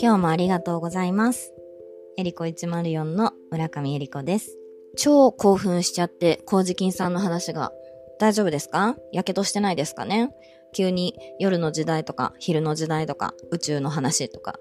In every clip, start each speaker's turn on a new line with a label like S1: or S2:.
S1: 今日もありがとうございます。エリコ104の村上エリコです。超興奮しちゃって、コウジキンさんの話が。大丈夫ですか？やけどしてないですかね？急に夜の時代とか、昼の時代とか、宇宙の話とか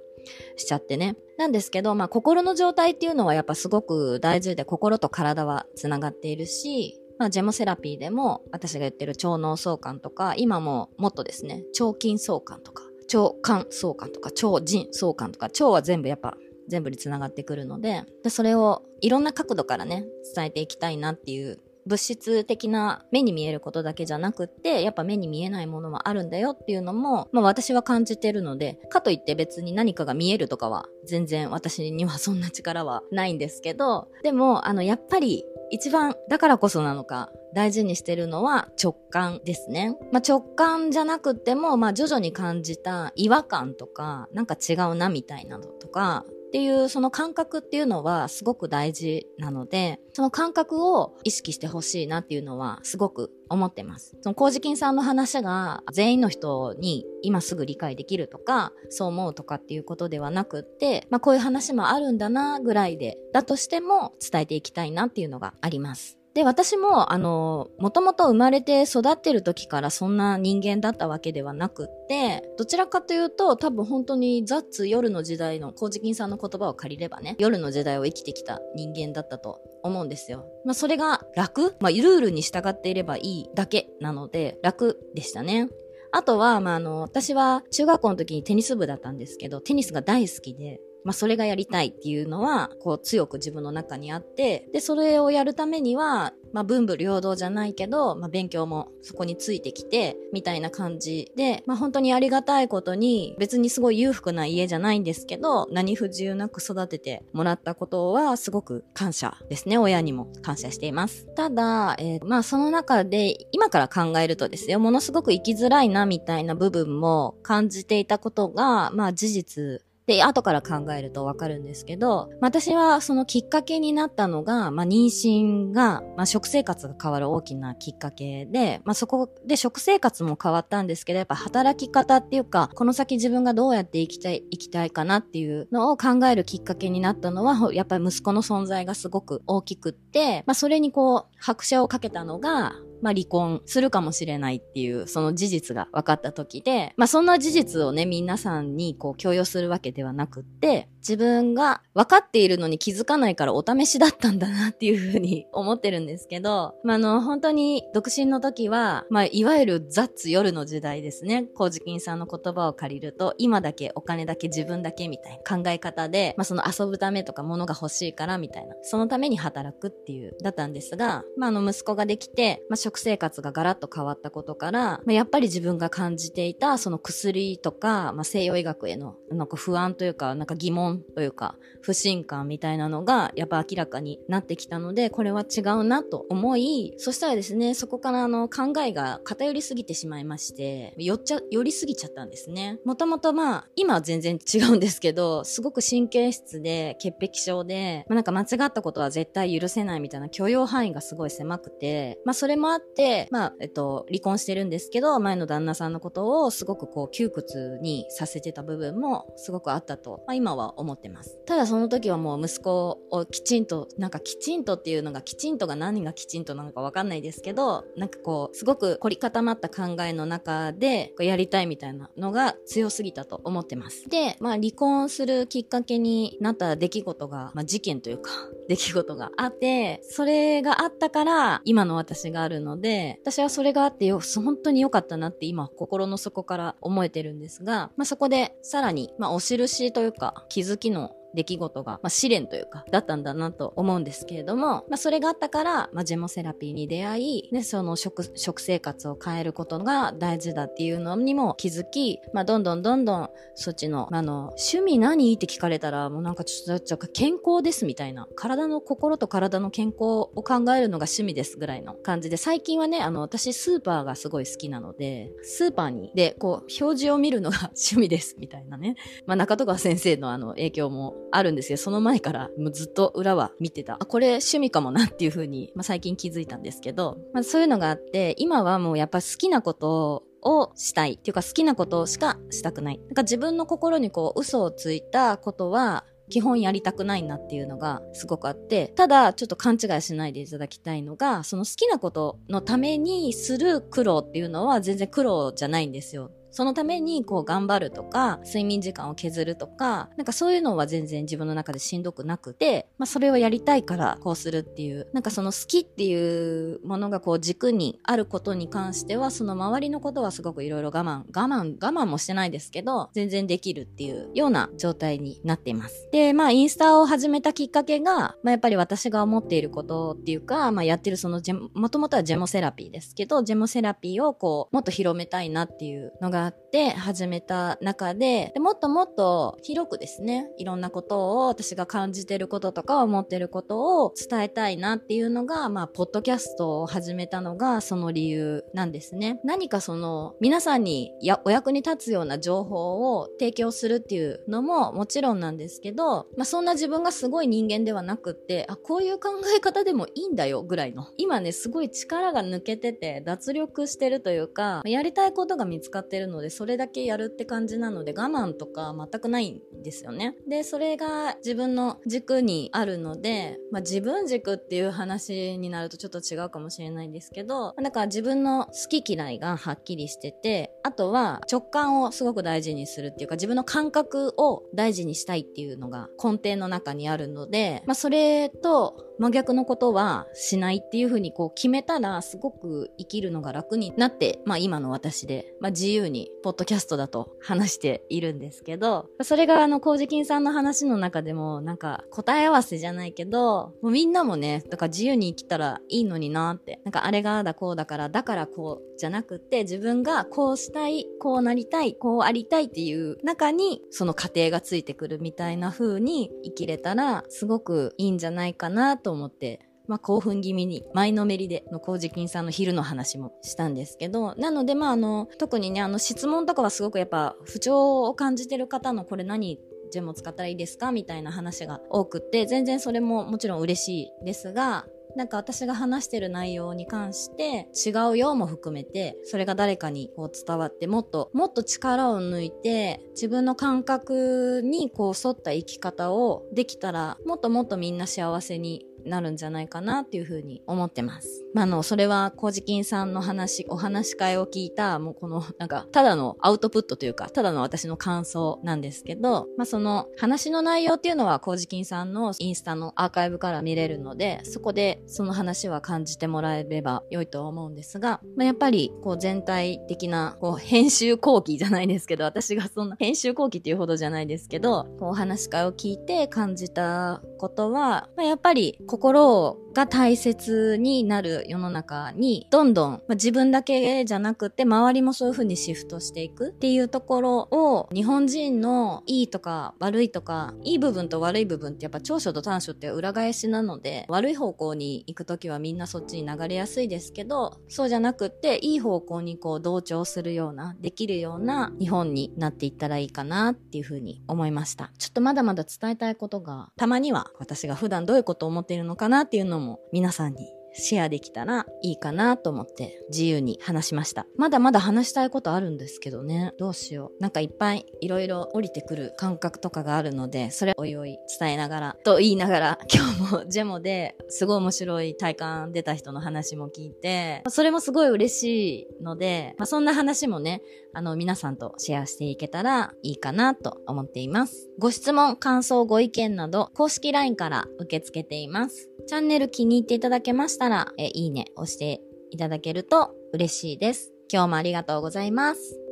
S1: しちゃってね。なんですけど、まあ心の状態っていうのはやっぱすごく大事で、心と体は繋がっているし、まあ、ジェモセラピーでも私が言ってる腸脳相関とか、今ももっとですね、腸筋相関とか、腸管相関とか、腸腎相関とか、腸は全部やっぱ全部につながってくるのでで、それをいろんな角度からね、伝えていきたいなっていう物質的な目に見えることだけじゃなくって、やっぱ目に見えないものもあるんだよっていうのも、まあ私は感じてるので、かといって別に何かが見えるとかは全然私にはそんな力はないんですけど、でも、あの、やっぱり一番だからこそなのか大事にしてるのは直感ですね。まあ、直感じゃなくても、まあ、徐々に感じた違和感とか、なんか違うなみたいなのとか、っていうその感覚っていうのはすごく大事なので、その感覚を意識してほしいなっていうのはすごく思ってます。その麹菌さんの話が全員の人に今すぐ理解できるとか、そう思うとかっていうことではなくって、まあこういう話もあるんだなぐらいで、だとしても伝えていきたいなっていうのがあります。で、私も、あの、もともと生まれて育ってる時からそんな人間だったわけではなくって、どちらかというと、多分本当にザッツ夜の時代の、コウジキンさんの言葉を借りればね、夜の時代を生きてきた人間だったと思うんですよ。まあ、それが楽？まあ、ルールに従っていればいいだけなので、楽でしたね。あとは、まあ、あの、私は中学校の時にテニス部だったんですけど、テニスが大好きで、まあ、それがやりたいっていうのは、こう、強く自分の中にあって、で、それをやるためには、まあ、文武両道じゃないけど、まあ、勉強もそこについてきて、みたいな感じで、まあ、本当にありがたいことに、別にすごい裕福な家じゃないんですけど、何不自由なく育ててもらったことは、すごく感謝ですね。親にも感謝しています。ただ、えーまあ、その中で、今から考えるとですよ、ものすごく生きづらいな、みたいな部分も感じていたことが、まあ、事実で、後から考えるとわかるんですけど、私はそのきっかけになったのが、まあ、妊娠が、まあ、食生活が変わる大きなきっかけで、まあ、そこで食生活も変わったんですけど、やっぱ働き方っていうか、この先自分がどうやって生きたい、生きたいかなっていうのを考えるきっかけになったのは、やっぱり息子の存在がすごく大きくって、まあ、それにこう、拍車をかけたのが、まあ離婚するかもしれないっていう、その事実が分かった時で、まあそんな事実をね、皆さんにこう共有するわけではなくって、自分が分かっているのに気づかないからお試しだったんだなっていうふうに思ってるんですけど、まああの、本当に独身の時は、まあいわゆるザッツ夜の時代ですね。コウジキンさんの言葉を借りると、今だけお金だけ自分だけみたいな考え方で、まあその遊ぶためとか物が欲しいからみたいな、そのために働くっていう、だったんですが、まああの息子ができて、まあ生活がガラッと変わったことから、まあ、やっぱり自分が感じていたその薬とか、まあ、西洋医学へのなんか不安というか、なんか疑問というか、不信感みたいなのがやっぱ明らかになってきたので、これは違うなと思い、そしたらですね、そこからあの考えが偏りすぎてしまいまして、寄っちゃ、寄りすぎちゃったんですね。もともとまあ、今は全然違うんですけど、すごく神経質で潔癖症で、まあ、なんか間違ったことは絶対許せないみたいな許容範囲がすごい狭くて、まあそれもあって、まあ、えっと、離婚してるんですけど、前の旦那さんのことをすごくこう窮屈にさせてた部分もすごくあったと、まあ今は思ってます。ただその時はもう息子をきちんと、なんかきちんとっていうのがきちんとが何がきちんとなのかわかんないですけど、なんかこう、すごく凝り固まった考えの中で、やりたいみたいなのが強すぎたと思ってます。で、まあ離婚するきっかけになった出来事が、まあ事件というか、出来事があって、それがあったから今の私があるので、私はそれがあってよ、本当に良かったなって今心の底から思えてるんですが、まあそこでさらに、まあお印というか気づきの出来事が、まあ、試練というか、だったんだなと思うんですけれども、まあ、それがあったから、まあ、ジェモセラピーに出会い、ね、その食、食生活を変えることが大事だっていうのにも気づき、まあ、どんどんどんどん、そっちの、あの、趣味何？って聞かれたら、もうなんかちょっと、ちょ健康ですみたいな、体の、心と体の健康を考えるのが趣味ですぐらいの感じで、最近はね、あの、私スーパーがすごい好きなので、スーパーに、で、こう、表示を見るのが 趣味ですみたいなね。まあ、中戸川先生のあの、影響もあるんですよ。その前からもうずっと裏は見てた。あ、これ趣味かもなっていう風に、まあ、最近気づいたんですけど、まあ、そういうのがあって、今はもうやっぱ好きなことをしたいっていうか好きなことしかしたくない。なんか自分の心にこう嘘をついたことは基本やりたくないなっていうのがすごくあって、ただちょっと勘違いしないでいただきたいのが、その好きなことのためにする苦労っていうのは全然苦労じゃないんですよ。そのためにこう頑張るとか、睡眠時間を削るとか、なんかそういうのは全然自分の中でしんどくなくて、まあそれをやりたいからこうするっていう、なんかその好きっていうものがこう軸にあることに関しては、その周りのことはすごくいろいろ我慢、我慢、我慢もしてないですけど、全然できるっていうような状態になっています。で、まあインスタを始めたきっかけが、まあやっぱり私が思っていることっていうか、まあやってるそのジェもともとはジェモセラピーですけど、ジェモセラピーをこう、もっと広めたいなっていうのがあって始めた中でで、もっともっと広くですね、いろんなことを私が感じてることとか思ってることを伝えたいなっていうのが、まあ、ポッドキャストを始めたのがその理由なんですね。何かその、皆さんにやお役に立つような情報を提供するっていうのももちろんなんですけど、まあ、そんな自分がすごい人間ではなくって、あ、こういう考え方でもいいんだよぐらいの。今ね、すごい力が抜けてて脱力してるというか、やりたいことが見つかってるのので、それだけやるって感じなので我慢とか全くないんですよね。で、それが自分の軸にあるので、まあ、自分軸っていう話になるとちょっと違うかもしれないんですけど、だから自分の好き嫌いがはっきりしてて、あとは直感をすごく大事にするっていうか、自分の感覚を大事にしたいっていうのが根底の中にあるので、まあ、それと真逆のことはしないっていうふうにこう決めたらすごく生きるのが楽になって、まあ今の私で、まあ自由にポッドキャストだと話しているんですけど、それがあの、コウジキンさんの話の中でもなんか答え合わせじゃないけど、もうみんなもね、だから自由に生きたらいいのになって、なんかあれがだこうだから、だからこうじゃなくて自分がこうしたい、こうなりたい、こうありたいっていう中にその過程がついてくるみたいな風に生きれたらすごくいいんじゃないかなってと思って、まあ、興奮気味に、前のめりでの麹金さんの昼の話もしたんですけど、なので、まあ、あの、特にね、あの、質問とかはすごくやっぱ、不調を感じてる方のこれ何ジェムを使ったらいいですかみたいな話が多くって、全然それももちろん嬉しいですが、なんか私が話してる内容に関して違うようも含めてそれが誰かにこう伝わってもっともっと力を抜いて自分の感覚にこう沿った生き方をできたらもっともっとみんな幸せになるんじゃないかなっていうふうに思ってます。まあ、あの、それは、コジキンさんの話、お話し会を聞いた、もうこの、なんか、ただのアウトプットというか、ただの私の感想なんですけど、まあ、その、話の内容っていうのは、コジキンさんのインスタのアーカイブから見れるので、そこで、その話は感じてもらえれば良いと思うんですが、まあ、やっぱり、こう、全体的な、こう、編集後期じゃないですけど、私がそんな、編集後期っていうほどじゃないですけど、こう、お話し会を聞いて感じたことは、まあ、やっぱり、心が大切になる世の中に、どんどん、まあ、自分だけじゃなくて、周りもそういう風にシフトしていくっていうところを、日本人のいいとか悪いとか、いい部分と悪い部分ってやっぱ長所と短所って裏返しなので、悪い方向に行くときはみんなそっちに流れやすいですけど、そうじゃなくって、いい方向にこう同調するような、できるような日本になっていったらいいかなっていう風に思いました。ちょっとまだまだ伝えたいことが、たまには私が普段どういうことを思っているのかなっていうのも皆さんにシェアできたらいいかなと思って自由に話しました。まだまだ話したいことあるんですけどね。どうしよう。なんかいっぱいいろいろ降りてくる感覚とかがあるので、それおいおい伝えながら、と言いながら、今日もジェモですごい面白い体感出た人の話も聞いて、それもすごい嬉しいので、まあ、そんな話もね、あの皆さんとシェアしていけたらいいかなと思っています。ご質問、感想、ご意見など公式 LINE から受け付けています。チャンネル気に入っていただけましたら、えいいね押していただけると嬉しいです。今日もありがとうございます。